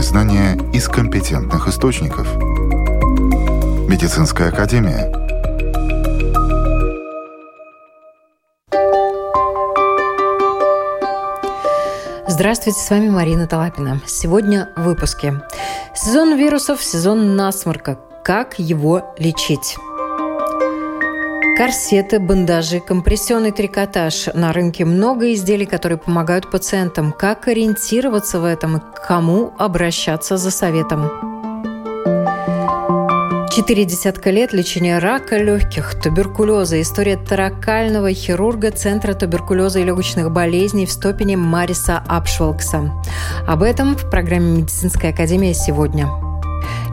Проверенные знания из компетентных источников. Медицинская академия. Здравствуйте, с вами Марина Талапина. Сегодня в выпуске. Сезон вирусов, сезон насморка. Как его лечить? Корсеты, бандажи, компрессионный трикотаж. На рынке много изделий, которые помогают пациентам. Как ориентироваться в этом и к кому обращаться за советом? Четыре десятка лет лечения рака легких, туберкулеза, история таракального хирурга Центра туберкулеза и легочных болезней в стопине Мариса Апшвалкса. Об этом в программе «Медицинская академия» сегодня.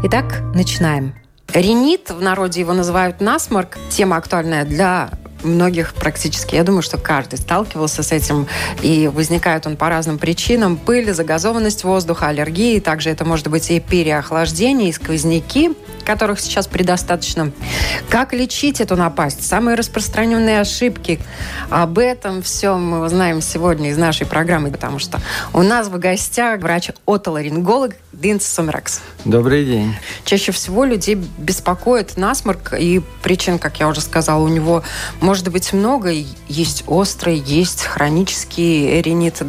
Итак, начинаем. Ринит, в народе его называют насморк, тема актуальная для многих практически, я думаю, что каждый сталкивался с этим, и возникает он по разным причинам. Пыль, загазованность воздуха, аллергии, также это может быть и переохлаждение, и сквозняки, которых сейчас предостаточно. Как лечить эту напасть? Самые распространенные ошибки. Об этом все мы узнаем сегодня из нашей программы, потому что у нас в гостях врач-отоларинголог Динс Сомеракс. Добрый день. Чаще всего людей беспокоит насморк, и причин, как я уже сказала, у него может быть много. Есть острый, есть хронический ринит.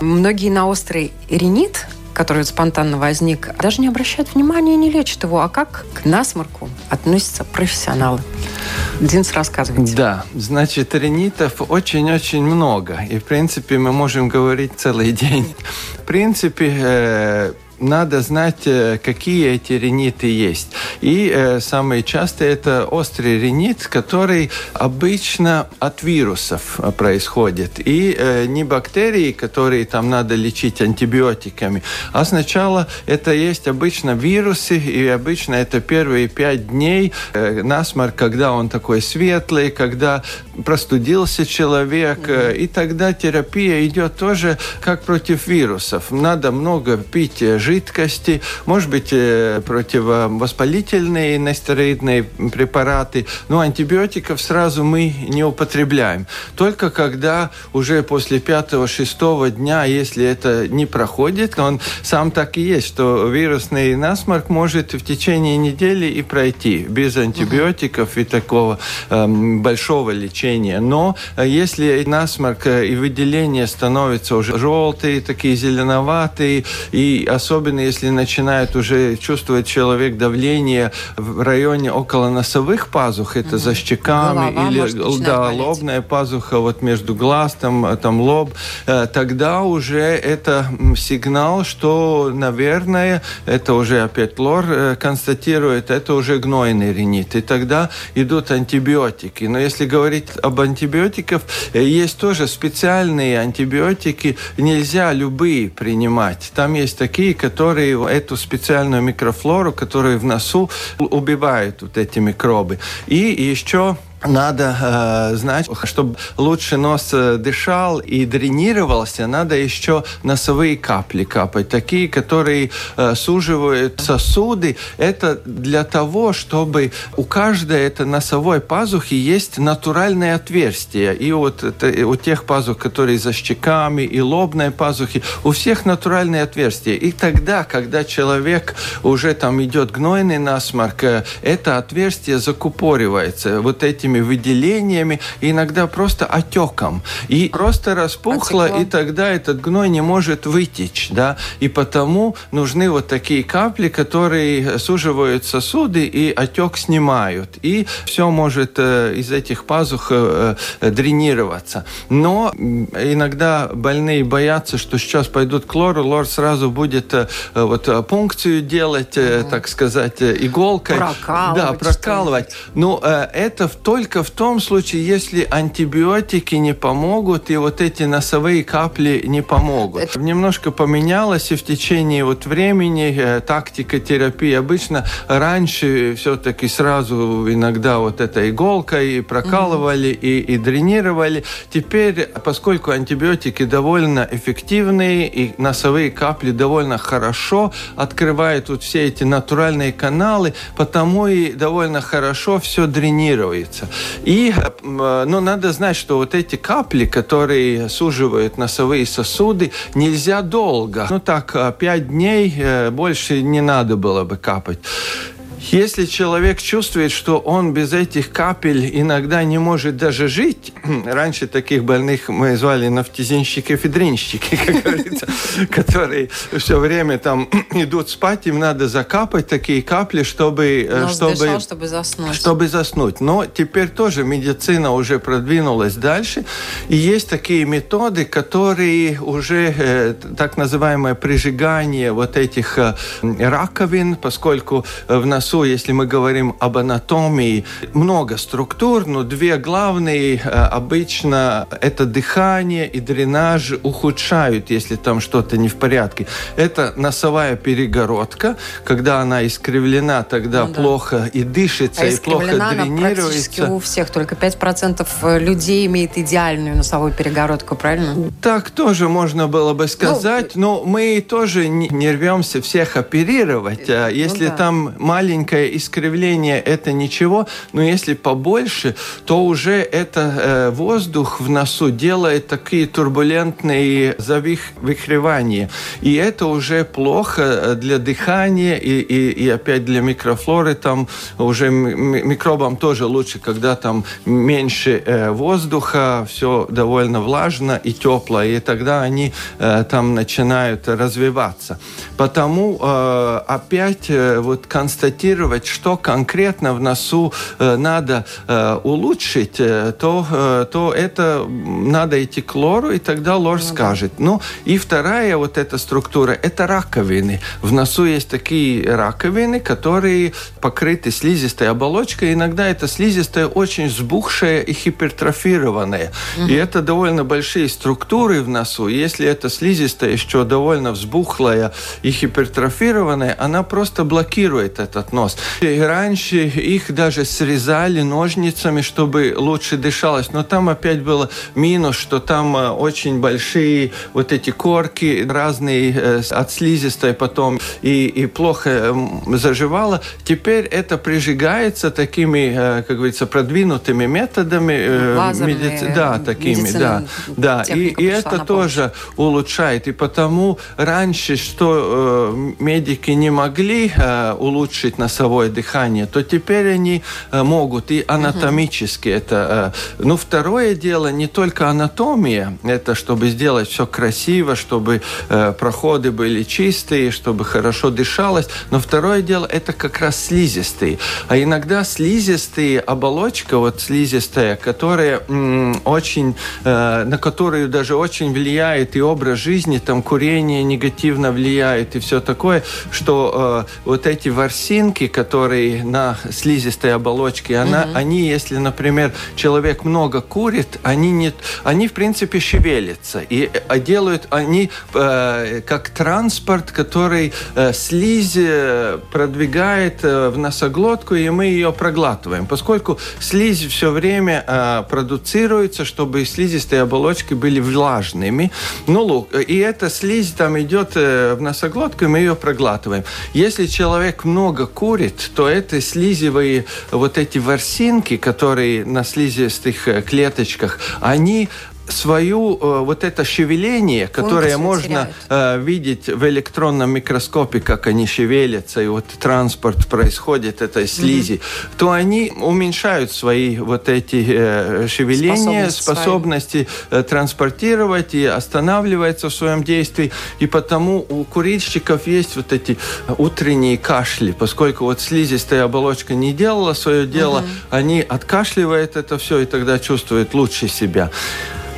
Многие на острый ринит который спонтанно возник, даже не обращают внимания и не лечат его. А как к насморку относятся профессионалы? Динс, рассказывайте. Да, значит, ринитов очень-очень много. И, в принципе, мы можем говорить целый день. В принципе, э, надо знать, э, какие эти риниты есть. И э, самые частые это острый ринит, который обычно от вирусов э, происходит. И э, не бактерии, которые там надо лечить антибиотиками, а сначала это есть обычно вирусы, и обычно это первые пять дней э, насморк, когда он такой светлый, когда простудился человек, mm-hmm. и тогда терапия идет тоже как против вирусов. Надо много пить жидкости, жидкости, может быть, э, противовоспалительные нестероидные препараты, но антибиотиков сразу мы не употребляем. Только когда уже после пятого-шестого дня, если это не проходит, он сам так и есть, что вирусный насморк может в течение недели и пройти без антибиотиков и такого э, большого лечения. Но э, если насморк э, и выделение становятся уже желтые, такие зеленоватые, и особенно особенно если начинает уже чувствовать человек давление в районе около носовых пазух, это угу. за щеками Голова или да, лобная пазуха вот между глаз, там, там лоб, э, тогда уже это сигнал, что, наверное, это уже опять лор э, констатирует, это уже гнойный ринит. И тогда идут антибиотики. Но если говорить об антибиотиках, э, есть тоже специальные антибиотики, нельзя любые принимать. Там есть такие, которые которые эту специальную микрофлору, которая в носу, убивают вот эти микробы. И еще надо э, знать, чтобы лучше нос э, дышал и дренировался, надо еще носовые капли капать, такие, которые э, суживают сосуды. Это для того, чтобы у каждой этой носовой пазухи есть натуральное отверстие. И вот это, у тех пазух, которые за щеками, и лобной пазухи, у всех натуральные отверстия. И тогда, когда человек уже там идет гнойный насморк, э, это отверстие закупоривается вот этими этими выделениями, иногда просто отеком. И просто распухло, Отекло. и тогда этот гной не может вытечь. Да? И потому нужны вот такие капли, которые суживают сосуды и отек снимают. И все может э, из этих пазух э, э, дренироваться. Но иногда больные боятся, что сейчас пойдут к лору, лор сразу будет вот пункцию делать, mm-hmm. так сказать, иголкой. Прокалывать. Да, прокалывать. Но э, это в той только в том случае, если антибиотики не помогут и вот эти носовые капли не помогут. Это... Немножко поменялось и в течение вот времени э, тактика терапии. Обычно раньше все-таки сразу иногда вот этой иголкой прокалывали угу. и, и дренировали. Теперь, поскольку антибиотики довольно эффективные и носовые капли довольно хорошо открывают вот все эти натуральные каналы, потому и довольно хорошо все дренируется. И ну, надо знать, что вот эти капли, которые суживают носовые сосуды, нельзя долго. Ну так, 5 дней больше не надо было бы капать. Если человек чувствует, что он без этих капель иногда не может даже жить, раньше таких больных мы звали нафтизинщики-федринщики, как говорится, которые все время там идут спать, им надо закапать такие капли, чтобы, э, чтобы, дышал, чтобы заснуть. Чтобы заснуть. Но теперь тоже медицина уже продвинулась дальше, и есть такие методы, которые уже э, так называемое прижигание вот этих э, раковин, поскольку в носу носу, если мы говорим об анатомии, много структур, но две главные э, обычно это дыхание и дренаж ухудшают, если там что-то не в порядке. Это носовая перегородка, когда она искривлена, тогда ну, плохо да. и дышится, а и плохо дренируется. практически у всех, только 5% э, людей имеет идеальную носовую перегородку, правильно? Так тоже можно было бы сказать, ну, но мы тоже не рвемся всех оперировать. А ну, если да. там маленький маленькое искривление – это ничего, но если побольше, то уже это э, воздух в носу делает такие турбулентные завихревания. И это уже плохо э, для дыхания и, и, и опять для микрофлоры. Там уже микробам тоже лучше, когда там меньше э, воздуха, все довольно влажно и тепло, и тогда они э, там начинают развиваться. Потому э, опять э, вот констатировать констатировать, что конкретно в носу э, надо э, улучшить, э, то, то это надо идти к лору, и тогда лор ну, скажет. Ну, и вторая вот эта структура – это раковины. В носу есть такие раковины, которые покрыты слизистой оболочкой. Иногда эта слизистая очень сбухшая и гипертрофированная. Угу. И это довольно большие структуры в носу. Если эта слизистая еще довольно взбухлая и гипертрофированная, она просто блокирует этот нос нос. И раньше их даже срезали ножницами, чтобы лучше дышалось. Но там опять было минус, что там э, очень большие вот эти корки разные э, от слизистой потом и, и плохо заживало. Теперь это прижигается такими, э, как говорится, продвинутыми методами. Лазерные, медици... Да, такими, да. да. И, и это тоже улучшает. И потому раньше, что э, медики не могли э, улучшить на носовое дыхание, то теперь они э, могут и анатомически угу. это. Э, ну, второе дело не только анатомия, это чтобы сделать все красиво, чтобы э, проходы были чистые, чтобы хорошо дышалось, но второе дело это как раз слизистые. А иногда слизистые оболочка, вот слизистая, которая очень, на которую даже очень влияет и образ жизни, там курение негативно влияет и все такое, что вот эти ворсинки, клетки, которые на слизистой оболочке, она, угу. они, если, например, человек много курит, они, не, они в принципе шевелятся. И а делают они э, как транспорт, который э, слизь э, продвигает э, в носоглотку, и мы ее проглатываем. Поскольку слизь все время э, продуцируется, чтобы слизистые оболочки были влажными. Ну, и эта слизь там идет э, в носоглотку, и мы ее проглатываем. Если человек много курит, курит, то это слизевые вот эти ворсинки, которые на слизистых э, клеточках, они свою э, вот это шевеление, которое можно э, видеть в электронном микроскопе, как они шевелятся, и вот транспорт происходит этой слизи, mm-hmm. то они уменьшают свои вот эти э, шевеления, способности, способности э, транспортировать и останавливается в своем действии. И потому у курильщиков есть вот эти утренние кашли, поскольку вот слизистая оболочка не делала свое дело, mm-hmm. они откашливают это все и тогда чувствуют лучше себя.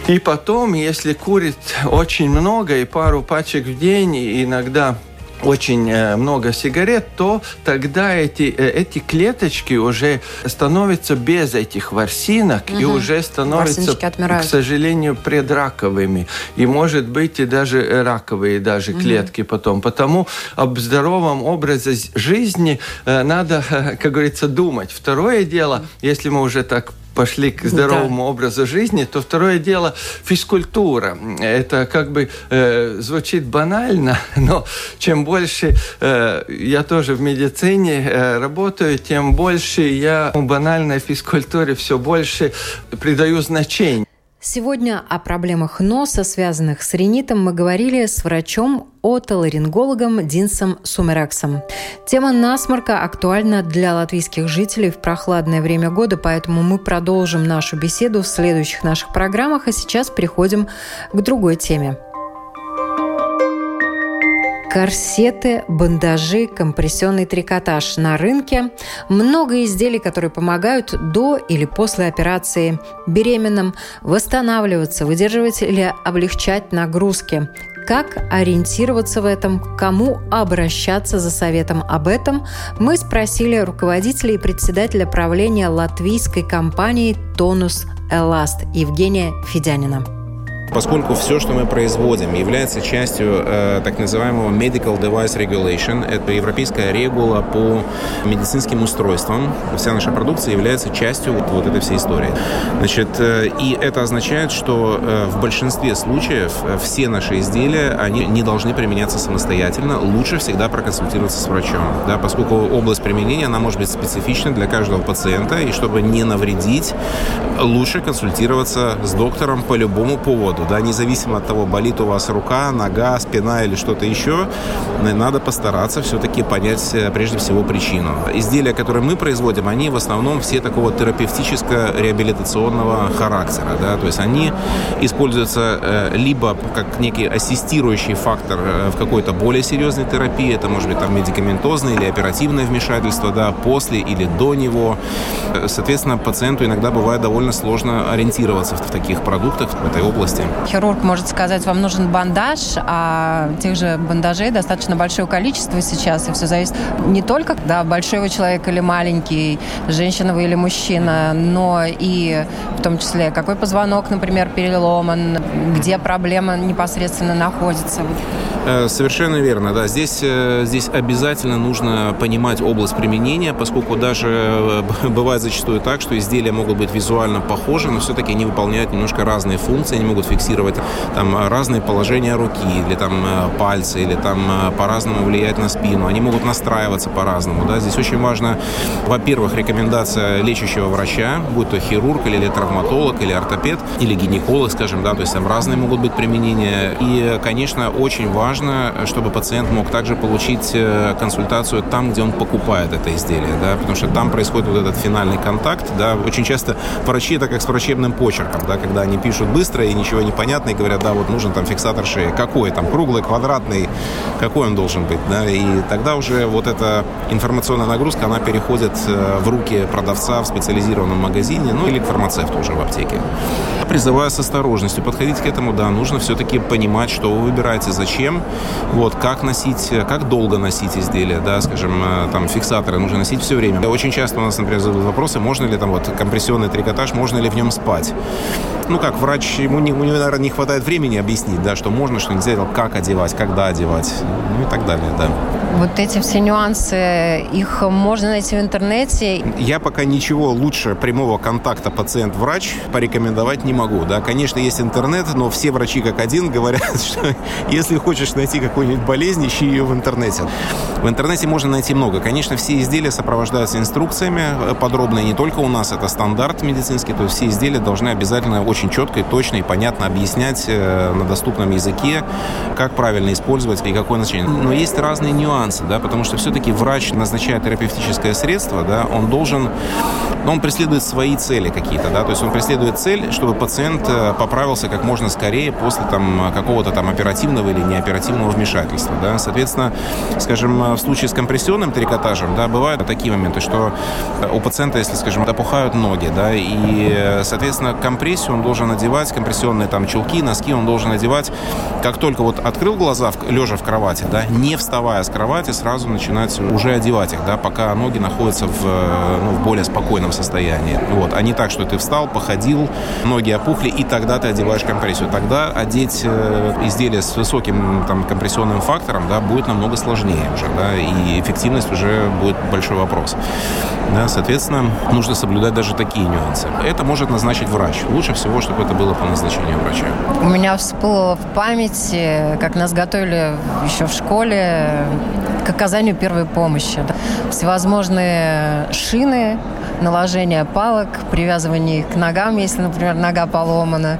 И потом, если курит очень много и пару пачек в день, и иногда очень э, много сигарет, то тогда эти, э, эти клеточки уже становятся без этих ворсинок угу. и уже становятся, к сожалению, предраковыми. И, может быть, и даже раковые даже угу. клетки потом. Потому об здоровом образе жизни э, надо, как говорится, думать. Второе дело, если мы уже так пошли к здоровому да. образу жизни, то второе дело физкультура. Это как бы э, звучит банально, но чем больше э, я тоже в медицине э, работаю, тем больше я банальной физкультуре все больше придаю значение. Сегодня о проблемах носа, связанных с ринитом, мы говорили с врачом отоларингологом Динсом Сумераксом. Тема насморка актуальна для латвийских жителей в прохладное время года, поэтому мы продолжим нашу беседу в следующих наших программах, а сейчас переходим к другой теме. Корсеты, бандажи, компрессионный трикотаж на рынке. Много изделий, которые помогают до или после операции беременным восстанавливаться, выдерживать или облегчать нагрузки. Как ориентироваться в этом, к кому обращаться за советом об этом, мы спросили руководителя и председателя правления латвийской компании «Тонус Эласт» Евгения Федянина поскольку все, что мы производим, является частью э, так называемого Medical Device Regulation. Это европейская регула по медицинским устройствам. Вся наша продукция является частью вот, вот этой всей истории. Значит, э, и это означает, что э, в большинстве случаев э, все наши изделия, они не должны применяться самостоятельно. Лучше всегда проконсультироваться с врачом, да, поскольку область применения, она может быть специфична для каждого пациента, и чтобы не навредить, лучше консультироваться с доктором по любому поводу да, независимо от того, болит у вас рука, нога, спина или что-то еще, надо постараться все-таки понять э, прежде всего причину. Изделия, которые мы производим, они в основном все такого терапевтическо-реабилитационного характера, да, то есть они используются э, либо как некий ассистирующий фактор э, в какой-то более серьезной терапии, это может быть там медикаментозное или оперативное вмешательство, да, после или до него. Соответственно, пациенту иногда бывает довольно сложно ориентироваться в таких продуктах в этой области. Хирург может сказать, вам нужен бандаж, а тех же бандажей достаточно большое количество сейчас, и все зависит не только, да, большой вы человек или маленький, женщина вы или мужчина, но и в том числе, какой позвонок, например, переломан, где проблема непосредственно находится. Э, совершенно верно, да. Здесь, э, здесь обязательно нужно понимать область применения, поскольку даже э, бывает зачастую так, что изделия могут быть визуально похожи, но все-таки они выполняют немножко разные функции, они могут фиксировать там разные положения руки или там пальцы, или там по-разному влиять на спину. Они могут настраиваться по-разному, да. Здесь очень важно, во-первых, рекомендация лечащего врача, будь то хирург или травматолог, или ортопед, или гинеколог, скажем, да, то есть там разные могут быть применения. И, конечно, очень важно важно, чтобы пациент мог также получить э, консультацию там, где он покупает это изделие, да, потому что там происходит вот этот финальный контакт, да, очень часто врачи это как с врачебным почерком, да, когда они пишут быстро и ничего не понятно, и говорят, да, вот нужен там фиксатор шеи, какой там, круглый, квадратный, какой он должен быть, да, и тогда уже вот эта информационная нагрузка, она переходит э, в руки продавца в специализированном магазине, ну или к фармацевту уже в аптеке. Призываю с осторожностью подходить к этому, да, нужно все-таки понимать, что вы выбираете, зачем, вот, как носить, как долго носить изделия, да, скажем, э, там, фиксаторы нужно носить все время. Очень часто у нас, например, задают вопросы, можно ли там вот компрессионный трикотаж, можно ли в нем спать. Ну как, врач, ему, не, наверное, не хватает времени объяснить, да, что можно, что нельзя, как одевать, когда одевать, ну и так далее, да. Вот эти все нюансы, их можно найти в интернете? Я пока ничего лучше прямого контакта пациент-врач порекомендовать не могу. Да, конечно, есть интернет, но все врачи как один говорят, что если хочешь найти какую-нибудь болезнь, ищи ее в интернете. В интернете можно найти много. Конечно, все изделия сопровождаются инструкциями э, подробные. Не только у нас это стандарт медицинский, то есть все изделия должны обязательно очень четко и точно и понятно объяснять э, на доступном языке, как правильно использовать и какое назначение. Но есть разные нюансы нюансы, да, потому что все-таки врач, назначая терапевтическое средство, да, он должен, он преследует свои цели какие-то, да, то есть он преследует цель, чтобы пациент э, поправился как можно скорее после там какого-то там оперативного или неоперативного вмешательства, да, соответственно, скажем, в случае с компрессионным трикотажем, да, бывают такие моменты, что у пациента, если, скажем, опухают ноги, да, и, соответственно, компрессию он должен надевать, компрессионные там чулки, носки он должен одевать. Как только вот открыл глаза, лежа в кровати, да, не вставая с кровати, сразу начинать уже одевать их, да, пока ноги находятся в, ну, в более спокойном состоянии. Вот, а не так, что ты встал, походил, ноги опухли, и тогда ты одеваешь компрессию. Тогда одеть э, изделие с высоким там, компрессионным фактором да, будет намного сложнее уже, да, и эффективность уже будет большой вопрос. Да, соответственно, нужно соблюдать даже такие нюансы. Это может назначить врач. Лучше всего, чтобы это было по назначению врача. У меня всплыло в памяти, как нас готовили еще в школе к оказанию первой помощи. Всевозможные шины, наложение палок, привязывание к ногам, если, например, нога поломана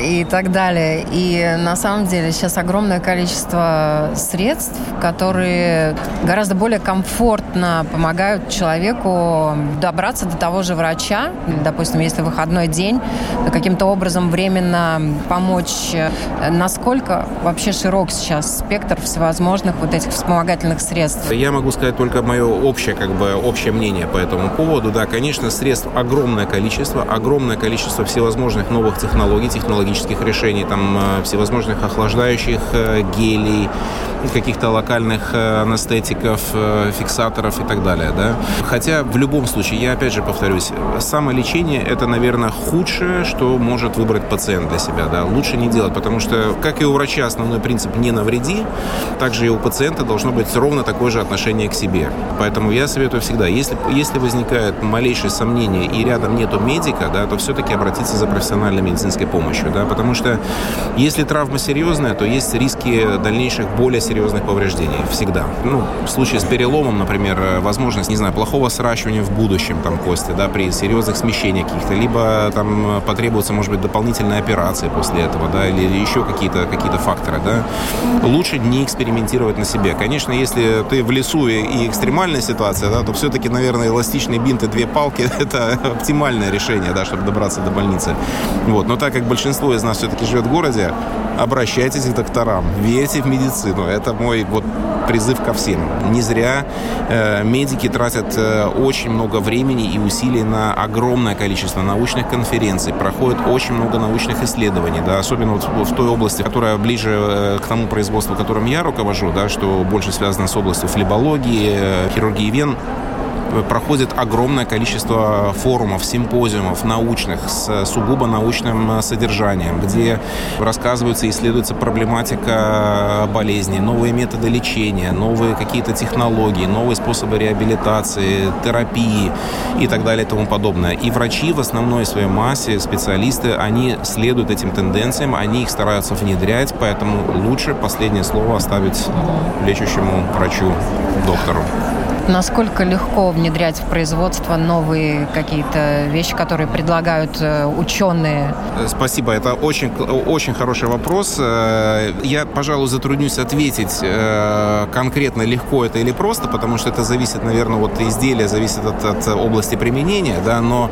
и так далее. И на самом деле сейчас огромное количество средств, которые гораздо более комфортно помогают человеку добраться до того же врача. Допустим, если выходной день, каким-то образом временно помочь. Насколько вообще широк сейчас спектр всевозможных вот этих вспомогательных средств? Я могу сказать только мое общее, как бы, общее мнение по этому поводу. Да, конечно, средств огромное количество, огромное количество всевозможных новых технологий, технологических решений, там э, всевозможных охлаждающих э, гелей, каких-то локальных э, анестетиков, фиксаторов и так далее. Да? Хотя в любом случае, я опять же повторюсь, самолечение это, наверное, худшее, что может выбрать пациент для себя. Да? Лучше не делать, потому что, как и у врача, основной принцип «не навреди», также и у пациента должно быть ровно такое же отношение к себе. Поэтому я советую всегда, если, если возникает малейшее сомнение и рядом нету медика, да, то все-таки обратиться за профессиональной медицинской помощью. Да, потому что если травма серьезная, то есть риски дальнейших более серьезных повреждений. Всегда. Ну, в случае с переломом, например, возможность, не знаю, плохого сращивания в будущем там кости, да, при серьезных смещениях каких-то, либо там потребуется, может быть, дополнительная операция после этого, да, или, еще какие-то какие факторы, да. Лучше не экспериментировать на себе. Конечно, если ты в лесу и, и экстремальная ситуация, да, то все-таки, наверное, эластичные бинты, две палки – это оптимальное решение, да, чтобы добраться до больницы. Вот. Но так как большинство из нас все-таки живет в городе, обращайтесь к докторам, верьте в медицину. Это мой вот призыв ко всем. Не зря э, медики тратят э, очень много времени и усилий на огромное количество научных конференций, проходят очень много научных исследований, да, особенно вот в той области, которая ближе э, к тому производству, которым я руковожу, да, что больше связано с областью флебологии, э, хирургии вен проходит огромное количество форумов, симпозиумов научных с сугубо научным содержанием, где рассказывается и исследуется проблематика болезни, новые методы лечения, новые какие-то технологии, новые способы реабилитации, терапии и так далее и тому подобное. И врачи в основной своей массе, специалисты, они следуют этим тенденциям, они их стараются внедрять, поэтому лучше последнее слово оставить лечащему врачу, доктору. Насколько легко внедрять в производство новые какие-то вещи, которые предлагают э, ученые? Спасибо, это очень, очень хороший вопрос. Э, я, пожалуй, затруднюсь ответить э, конкретно легко это или просто, потому что это зависит, наверное, от изделия, зависит от, от области применения, да, но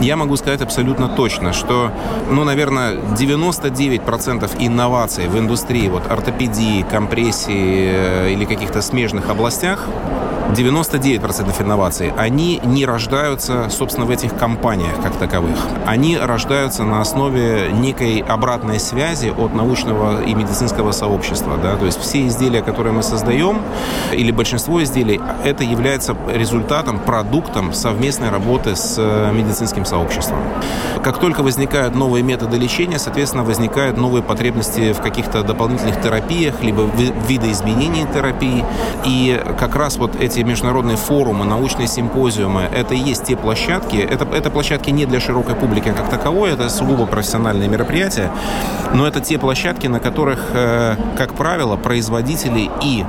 я могу сказать абсолютно точно, что, ну, наверное, 99% инноваций в индустрии вот ортопедии, компрессии или каких-то смежных областях 99% инноваций, они не рождаются, собственно, в этих компаниях как таковых. Они рождаются на основе некой обратной связи от научного и медицинского сообщества. Да? То есть все изделия, которые мы создаем, или большинство изделий, это является результатом, продуктом совместной работы с э, медицинским сообществом. Как только возникают новые методы лечения, соответственно, возникают новые потребности в каких-то дополнительных терапиях, либо видоизменении терапии. И как раз вот эти эти международные форумы, научные симпозиумы, это и есть те площадки, это, это площадки не для широкой публики как таковой, это сугубо профессиональные мероприятия, но это те площадки, на которых, э, как правило, производители и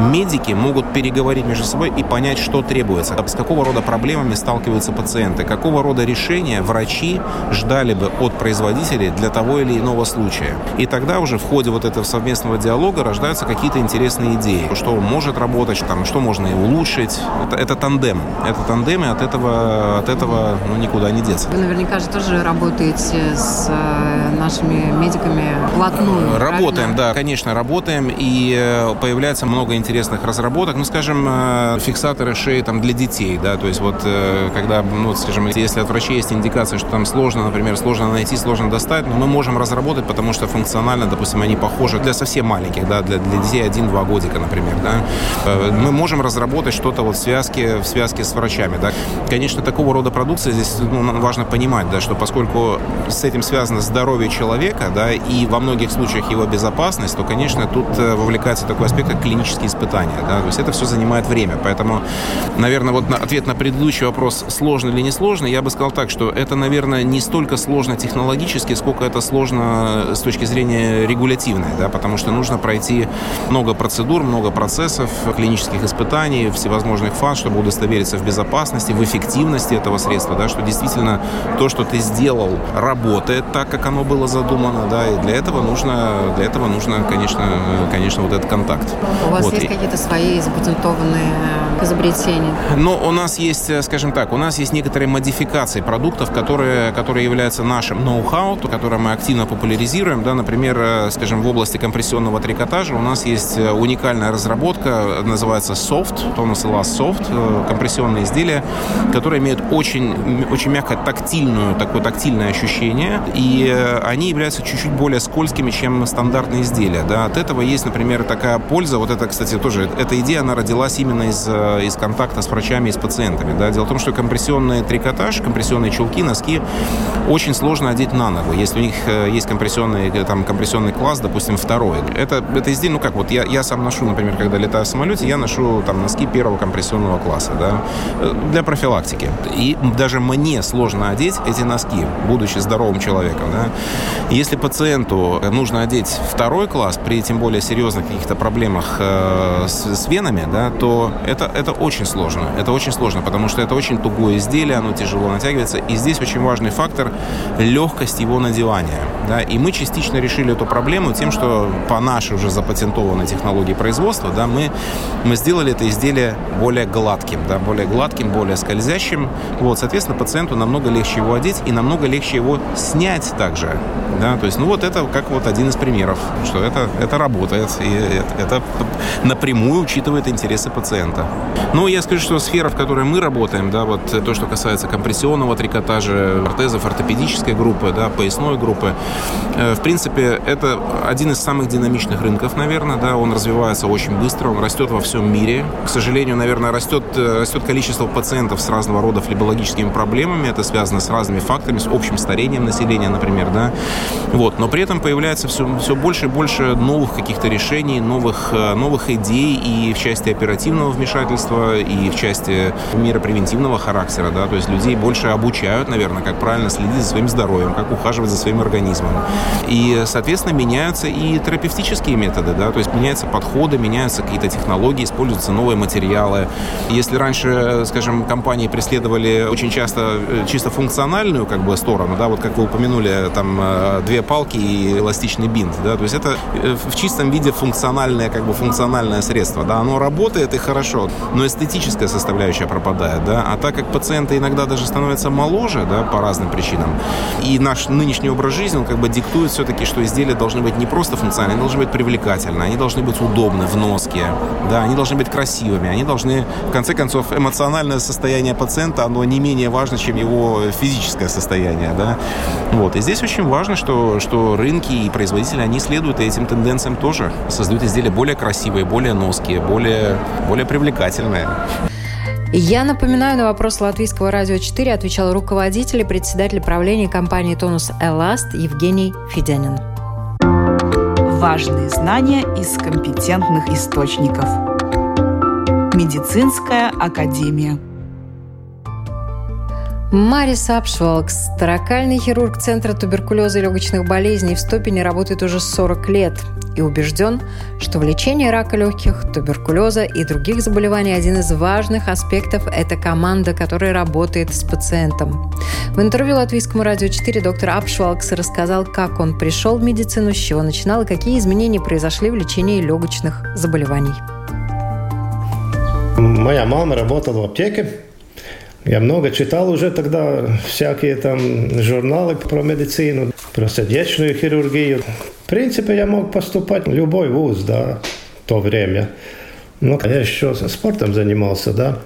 медики могут переговорить между собой и понять, что требуется, с какого рода проблемами сталкиваются пациенты, какого рода решения врачи ждали бы от производителей для того или иного случая. И тогда уже в ходе вот этого совместного диалога рождаются какие-то интересные идеи, что может работать, там, что можно и улучшить. Это, это тандем. Это тандем, и от этого, от этого ну, никуда не деться. Вы наверняка же тоже работаете с э, нашими медиками вплотную. Работаем, правильно? да, конечно, работаем, и э, появляется много интересных интересных разработок, ну, скажем, э, фиксаторы шеи там для детей, да, то есть вот э, когда, ну, скажем, если от врачей есть индикация, что там сложно, например, сложно найти, сложно достать, но мы можем разработать, потому что функционально, допустим, они похожи для совсем маленьких, да, для, для детей 1-2 годика, например, да. Э, мы можем разработать что-то вот в связке, в связке с врачами, да. Конечно, такого рода продукция здесь ну, важно понимать, да, что поскольку с этим связано здоровье человека, да, и во многих случаях его безопасность, то, конечно, тут вовлекается такой аспект, как клинические испытания, да, то есть это все занимает время, поэтому, наверное, вот на, ответ на предыдущий вопрос, сложно или не сложно, я бы сказал так, что это, наверное, не столько сложно технологически, сколько это сложно с точки зрения регулятивной, да, потому что нужно пройти много процедур, много процессов, клинических испытаний, всевозможных фаз, чтобы удостовериться в безопасности, в эффективности этого средства, да, что действительно то, что ты сделал, работает так, как оно было задумано, да, и для этого нужно, для этого нужно, конечно, конечно, вот этот контакт. У вас вот. есть какие-то свои запатентованные изобретения? Ну, у нас есть, э, скажем так, у нас есть некоторые модификации продуктов, которые, которые являются нашим ноу-хау, которые мы активно популяризируем. Да, например, э, скажем, в области компрессионного трикотажа у нас есть э, уникальная разработка, называется Soft, Тонус Last Soft, компрессионные изделия, которые имеют очень, очень мягкое тактильную, такое тактильное ощущение, и они являются чуть-чуть более скользкими, чем стандартные изделия. Да. От этого есть, например, такая польза, вот это, кстати, тоже, эта идея, она родилась именно из, из контакта с врачами и с пациентами. Да. Дело в том, что компрессионный трикотаж, компрессионные чулки, носки очень сложно одеть на ногу, если у них э, есть компрессионный, э, там, компрессионный класс, допустим, второй. Это, это изделие, ну как, вот я, я сам ношу, например, когда летаю в самолете, я ношу там носки первого компрессионного класса, да, э, для профилактики. И даже мне сложно одеть эти носки, будучи здоровым человеком, да. Если пациенту нужно одеть второй класс, при тем более серьезных каких-то проблемах э, с, с венами, да, то это, это очень сложно. Это очень сложно, потому что это очень тугое изделие, оно тяжело натягивается. И здесь очень важный фактор – легкость его надевания. Да? И мы частично решили эту проблему тем, что по нашей уже запатентованной технологии производства да, мы, мы сделали это изделие более гладким, да, более гладким, более скользящим. Вот, соответственно, пациенту намного легче его одеть и намного легче его снять также. Да? То есть, ну вот это как вот один из примеров, что это, это работает, и это, это напрямую учитывает интересы пациента. Ну, я скажу, что сфера, в которой мы работаем, да, вот то, что касается компрессионного трикотажа, ортезов, ортопедической группы, да, поясной группы, э, в принципе, это один из самых динамичных рынков, наверное, да, он развивается очень быстро, он растет во всем мире. К сожалению, наверное, растет, э, растет количество пациентов с разного рода флебологическими проблемами, это связано с разными факторами, с общим старением населения, например, да, вот, но при этом появляется все, все больше и больше новых каких-то решений, новых, э, новых идей и в части оперативного вмешательства, и в части меры превентивного характера, да, то есть людей больше обучают, наверное, как правильно следить за своим здоровьем, как ухаживать за своим организмом. И, соответственно, меняются и терапевтические методы, да, то есть меняются подходы, меняются какие-то технологии, используются новые материалы. Если раньше, скажем, компании преследовали очень часто э, чисто функциональную как бы сторону, да, вот как вы упомянули, там э, две палки и эластичный бинт, да, то есть это э, в чистом виде функциональное, как бы функциональное средство, да, оно работает и хорошо, но эстетическая составляющая пропадает, да, а так как пациенты иногда даже становятся моложе, да, по разным причинам, и наш нынешний образ жизни, он как бы диктует все-таки, что изделия должны быть не просто функциональны, они должны быть привлекательны, они должны быть удобны в носке, да, они должны быть красивыми, они должны, в конце концов, эмоциональное состояние пациента, оно не менее важно, чем его физическое состояние, да, вот, и здесь очень важно, что, что рынки и производители, они следуют этим тенденциям тоже, создают изделия более красивые, более ноские, более, более привлекательные. Я напоминаю, на вопрос Латвийского радио 4 отвечал руководитель и председатель правления компании «Тонус Эласт» Евгений Федянин. Важные знания из компетентных источников. Медицинская академия. Марис Апшвалкс, таракальный хирург Центра туберкулеза и легочных болезней в Стопине, работает уже 40 лет и убежден, что в лечении рака легких, туберкулеза и других заболеваний один из важных аспектов – это команда, которая работает с пациентом. В интервью Латвийскому радио 4 доктор Апшвалкс рассказал, как он пришел в медицину, с чего начинал и какие изменения произошли в лечении легочных заболеваний. Моя мама работала в аптеке, я много читал уже тогда всякие там журналы про медицину, про сердечную хирургию. Принципе, я мог поступать в любой вуз, да, в то время. Ну, я еще спортом занимался, да.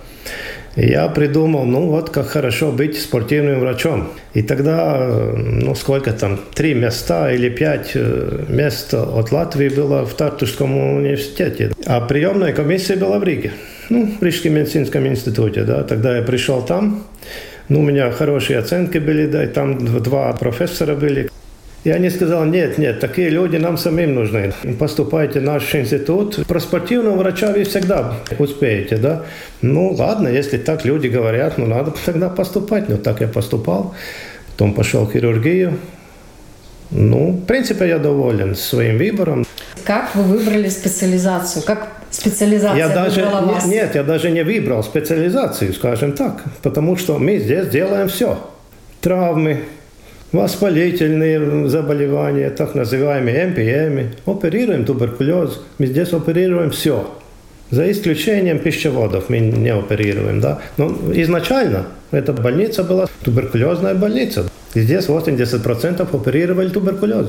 И я придумал, ну вот как хорошо быть спортивным врачом. И тогда, ну сколько там, три места или пять э, мест от Латвии было в Тартушском университете. А приемная комиссия была в Риге, ну, в Рижском медицинском институте, да. Тогда я пришел там, ну, у меня хорошие оценки были, да, и там два профессора были. И они сказали, нет, нет, такие люди нам самим нужны. Поступайте в наш институт. Про спортивного врача вы всегда успеете, да? Ну, ладно, если так люди говорят, ну, надо тогда поступать. Ну, так я поступал. Потом пошел в хирургию. Ну, в принципе, я доволен своим выбором. Как вы выбрали специализацию? Как специализация я даже, вас? Нет, я даже не выбрал специализацию, скажем так. Потому что мы здесь делаем все. Травмы, воспалительные заболевания, так называемые МПМ, оперируем туберкулез, мы здесь оперируем все. За исключением пищеводов мы не оперируем. Да? Но изначально эта больница была туберкулезная больница. И здесь 80% оперировали туберкулез.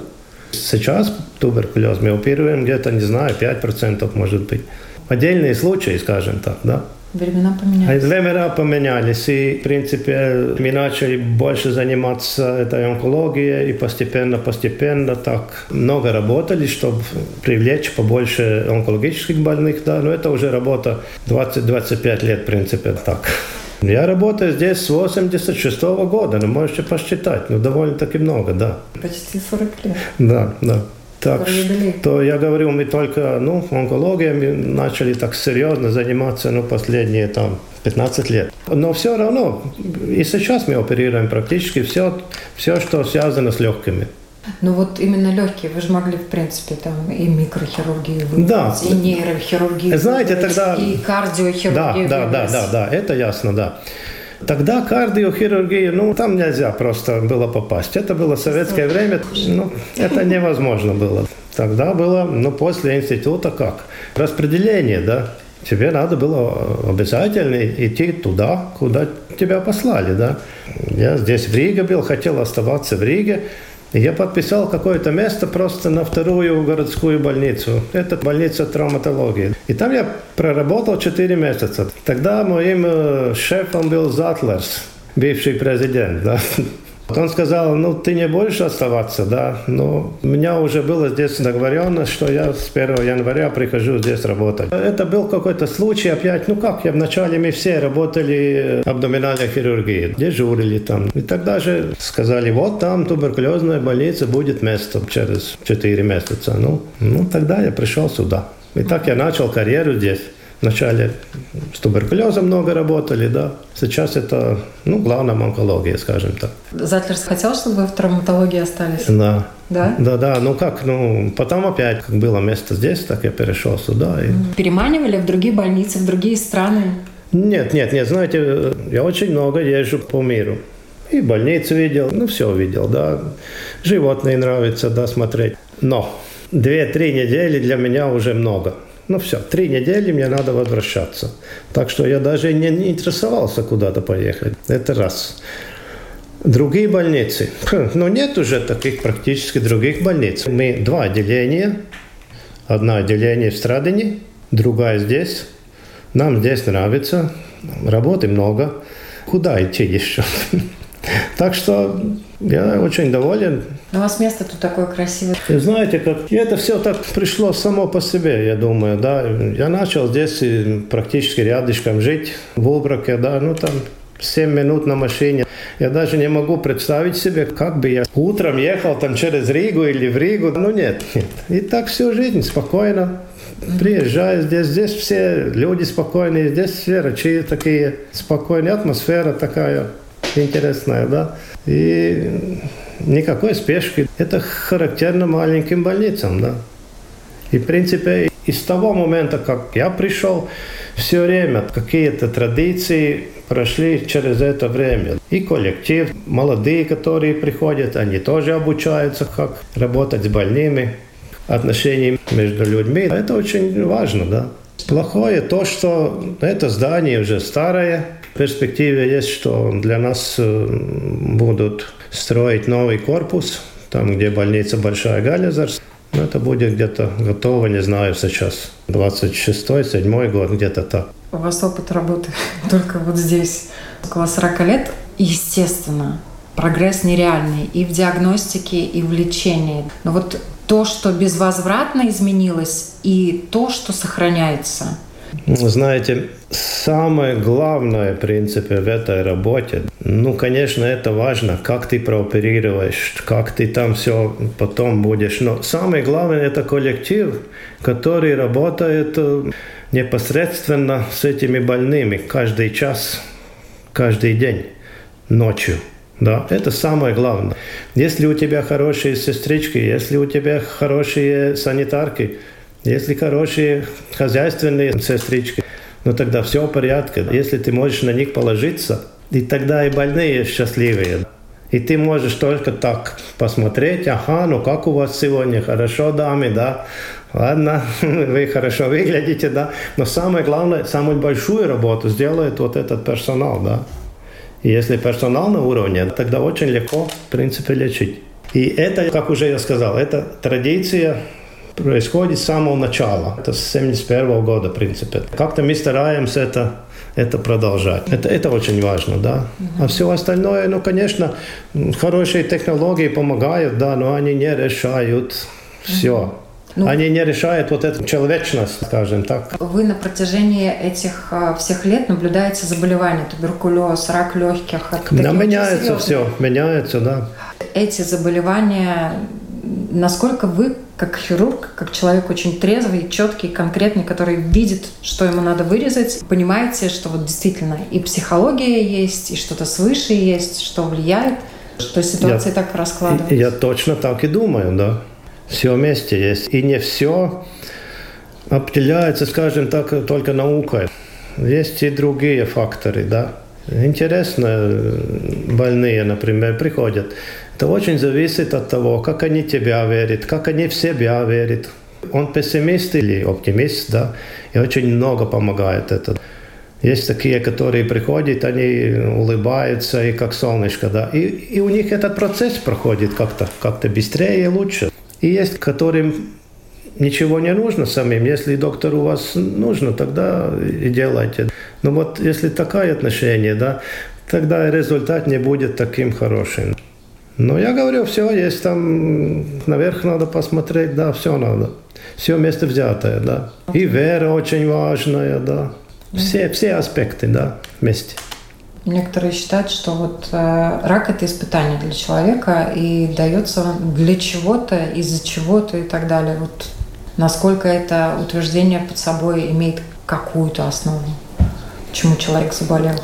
Сейчас туберкулез мы оперируем где-то, не знаю, 5% может быть. Отдельные случаи, скажем так, да. Времена поменялись. Времена поменялись, и, в принципе, мы начали больше заниматься этой онкологией, и постепенно-постепенно так много работали, чтобы привлечь побольше онкологических больных, да, но это уже работа 20-25 лет, в принципе, так. Я работаю здесь с 86 -го года, ну, можете посчитать, ну, довольно-таки много, да. Почти 40 лет. Да, да. Так что я говорю, мы только, ну, онкологией начали так серьезно заниматься, ну, последние там 15 лет. Но все равно, и сейчас мы оперируем практически все, все что связано с легкими. Ну вот именно легкие, вы же могли, в принципе, там и микрохирургию выбрать, да. и нейрохирургию Знаете, выбрать, тогда... и кардиохирургию Да, да, да, да, да, это ясно, да. Тогда кардиохирургия, ну, там нельзя просто было попасть. Это было советское время, ну, это невозможно было. Тогда было, ну, после института как? Распределение, да. Тебе надо было обязательно идти туда, куда тебя послали, да. Я здесь в Риге был, хотел оставаться в Риге. Я подписал какое-то место просто на вторую городскую больницу. Это больница травматологии. И там я проработал 4 месяца. Тогда моим э, шефом был Затлерс, бывший президент. Да. Он сказал, ну ты не будешь оставаться, да, но у меня уже было здесь договоренность, что я с 1 января прихожу здесь работать. Это был какой-то случай опять, ну как, я вначале мы все работали абдоминальной хирургии, дежурили там. И тогда же сказали, вот там туберкулезная больница будет место через 4 месяца. Ну, ну тогда я пришел сюда. И так я начал карьеру здесь. Вначале с туберкулезом много работали, да. Сейчас это, ну, главная онкология, скажем так. Затлерс хотел, чтобы вы в травматологии остались? Да. Да? Да, да. Ну как, ну, потом опять, как было место здесь, так я перешел сюда. И... Переманивали в другие больницы, в другие страны? Нет, нет, нет. Знаете, я очень много езжу по миру. И больницу видел, ну, все видел, да. Животные нравится, да, смотреть. Но две-три недели для меня уже много. Ну все, три недели мне надо возвращаться. Так что я даже не, не интересовался куда-то поехать. Это раз. Другие больницы. Хм, ну нет уже таких практически других больниц. Мы два отделения. Одно отделение в Страдине, другая здесь. Нам здесь нравится. Работы много. Куда идти еще? Так что я очень доволен. У вас место тут такое красивое. И знаете, как это все так пришло само по себе, я думаю, да. Я начал здесь практически рядышком жить, в Убраке, да, ну там 7 минут на машине. Я даже не могу представить себе, как бы я утром ехал там через Ригу или в Ригу. Ну нет, нет. И так всю жизнь спокойно. Приезжаю здесь, здесь все люди спокойные, здесь все врачи такие спокойные, атмосфера такая интересная, да. И никакой спешки. Это характерно маленьким больницам, да. И, в принципе, из того момента, как я пришел, все время какие-то традиции прошли через это время. И коллектив, молодые, которые приходят, они тоже обучаются, как работать с больными, отношения между людьми. Это очень важно, да. Плохое то, что это здание уже старое, перспективе есть, что для нас э, будут строить новый корпус, там, где больница Большая Галезерс. Ну, это будет где-то готово, не знаю, сейчас 26-й, 7 год, где-то так. У вас опыт работы только вот здесь около 40 лет. Естественно, прогресс нереальный и в диагностике, и в лечении. Но вот то, что безвозвратно изменилось, и то, что сохраняется – знаете, самое главное, в принципе, в этой работе, ну, конечно, это важно, как ты прооперируешь, как ты там все потом будешь. Но самое главное – это коллектив, который работает э, непосредственно с этими больными каждый час, каждый день, ночью. Да, это самое главное. Если у тебя хорошие сестрички, если у тебя хорошие санитарки – если хорошие хозяйственные сестрички, ну тогда все в порядке. Если ты можешь на них положиться, и тогда и больные счастливые. И ты можешь только так посмотреть, ага, ну как у вас сегодня, хорошо, дамы, да, ладно, вы хорошо выглядите, да. Но самое главное, самую большую работу сделает вот этот персонал, да. И если персонал на уровне, тогда очень легко, в принципе, лечить. И это, как уже я сказал, это традиция происходит с самого начала. Это с 71 года, в принципе. Как-то мы стараемся это это продолжать. Это, это очень важно, да. А все остальное, ну, конечно, хорошие технологии помогают, да, но они не решают все. Ну, Они не решают вот эту человечность, скажем так. Вы на протяжении этих а, всех лет наблюдаете заболевания, туберкулез, рак легких. Да, меняется все, меняется, да. Эти заболевания, насколько вы как хирург, как человек очень трезвый, четкий, конкретный, который видит, что ему надо вырезать, понимаете, что вот действительно и психология есть, и что-то свыше есть, что влияет, что ситуация я, так раскладывается. Я точно так и думаю, да. Все вместе есть. И не все определяется, скажем так, только наукой. Есть и другие факторы, да. Интересно, больные, например, приходят это очень зависит от того, как они тебя верят, как они в себя верят. Он пессимист или оптимист, да, и очень много помогает это. Есть такие, которые приходят, они улыбаются и как солнышко, да. И, и у них этот процесс проходит как-то как быстрее и лучше. И есть, которым ничего не нужно самим. Если доктор у вас нужно, тогда и делайте. Но вот если такое отношение, да, тогда результат не будет таким хорошим. Но я говорю, все есть там, наверх надо посмотреть, да, все надо. Все место взятое, да. И вера очень важная, да. Все, все аспекты, да, вместе. Некоторые считают, что вот э, рак это испытание для человека и дается для чего-то, из-за чего-то и так далее. Вот насколько это утверждение под собой имеет какую-то основу? Почему человек заболел?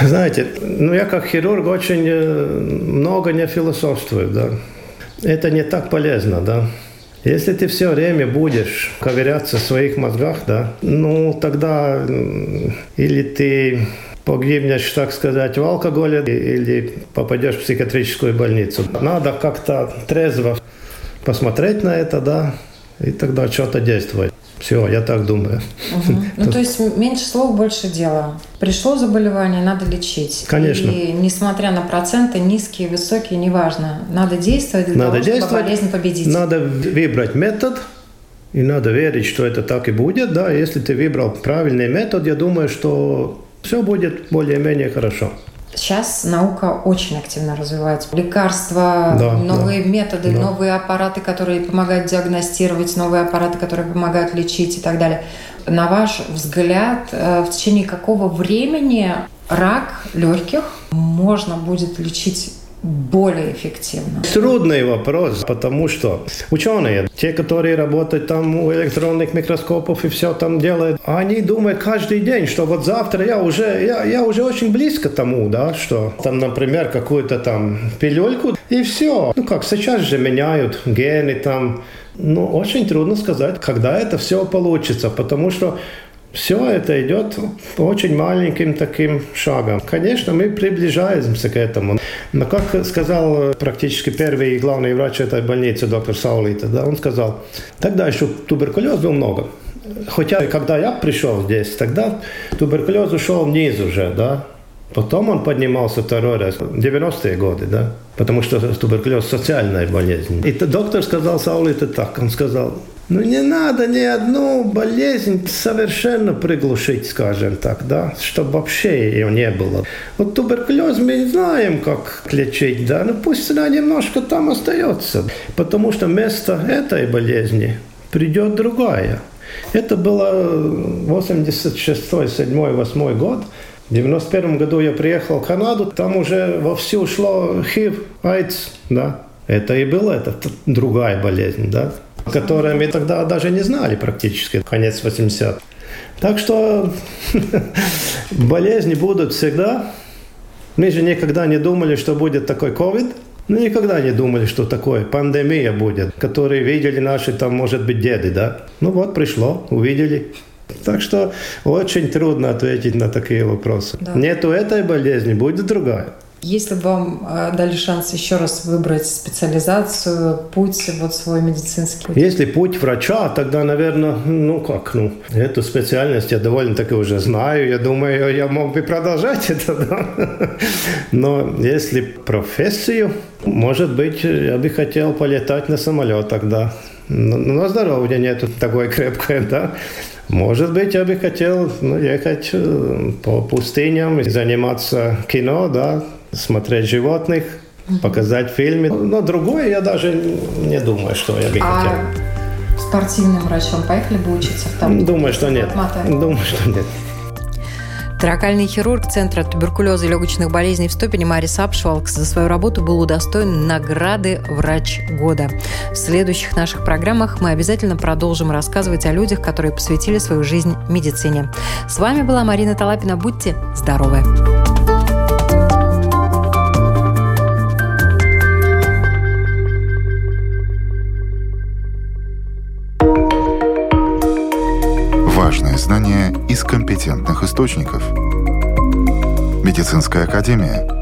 Знаете, ну я как хирург очень э, много не философствую, да. Это не так полезно, да. Если ты все время будешь ковыряться в своих мозгах, да, ну тогда или ты погибнешь, так сказать, в алкоголе, или попадешь в психиатрическую больницу. Надо как-то трезво посмотреть на это, да, и тогда что-то действовать. Все, я так думаю. Угу. Ну, то есть меньше слов, больше дела. Пришло заболевание, надо лечить. Конечно. И несмотря на проценты, низкие, высокие, неважно. Надо действовать для надо того, действовать, чтобы болезнь победить. Надо выбрать метод, и надо верить, что это так и будет. Да, если ты выбрал правильный метод, я думаю, что все будет более-менее хорошо. Сейчас наука очень активно развивается. Лекарства, да, новые да, методы, да. новые аппараты, которые помогают диагностировать, новые аппараты, которые помогают лечить и так далее. На ваш взгляд, э, в течение какого времени рак легких можно будет лечить более эффективно? Трудный вопрос, потому что ученые, те, которые работают там у электронных микроскопов и все там делают, они думают каждый день, что вот завтра я уже, я, я уже очень близко тому, да, что там, например, какую-то там пилюльку, и все. Ну как, сейчас же меняют гены там, ну, очень трудно сказать, когда это все получится, потому что все это идет очень маленьким таким шагом. Конечно, мы приближаемся к этому. Но, как сказал практически первый главный врач этой больницы, доктор Саулита, да, он сказал, тогда еще туберкулез был много. Хотя, когда я пришел здесь, тогда туберкулез ушел вниз уже, да. Потом он поднимался второй раз, 90-е годы, да, потому что туберкулез – социальная болезнь. И доктор сказал Сауле это так, он сказал, ну не надо ни одну болезнь совершенно приглушить, скажем так, да, чтобы вообще ее не было. Вот туберкулез мы не знаем, как лечить, да, но пусть она немножко там остается, потому что вместо этой болезни придет другая. Это было 86 7 8 год. В 91 году я приехал в Канаду, там уже вовсю шло ХИВ, AIDS, да. Это и была это другая болезнь, да, которую мы тогда даже не знали практически, конец 80 Так что болезни будут всегда. Мы же никогда не думали, что будет такой COVID. Ну, никогда не думали, что такое пандемия будет, которые видели наши, там, может быть, деды, да. Ну вот, пришло, увидели. Так что очень трудно ответить на такие вопросы. Да. Нету этой болезни, будет другая. Если бы вам э, дали шанс еще раз выбрать специализацию, путь вот свой медицинский? Если путь врача, тогда, наверное, ну как, ну, эту специальность я довольно-таки уже знаю. Я думаю, я мог бы продолжать это, да. Но если профессию, может быть, я бы хотел полетать на самолетах, да. Но, но здоровья нету такой крепкой, да. Может быть, я бы хотел ну, ехать э, по пустыням, заниматься кино, да, смотреть животных, показать фильмы. Но другое я даже не думаю, что я бы а хотел. спортивным врачом поехали бы учиться? Там, думаю, что нет. Думаю, что нет. Торакальный хирург Центра туберкулеза и легочных болезней в Стопине Марис Апшвалкс за свою работу был удостоен награды «Врач года». В следующих наших программах мы обязательно продолжим рассказывать о людях, которые посвятили свою жизнь медицине. С вами была Марина Талапина. Будьте здоровы! Важные знания из компетентных источников. Медицинская академия –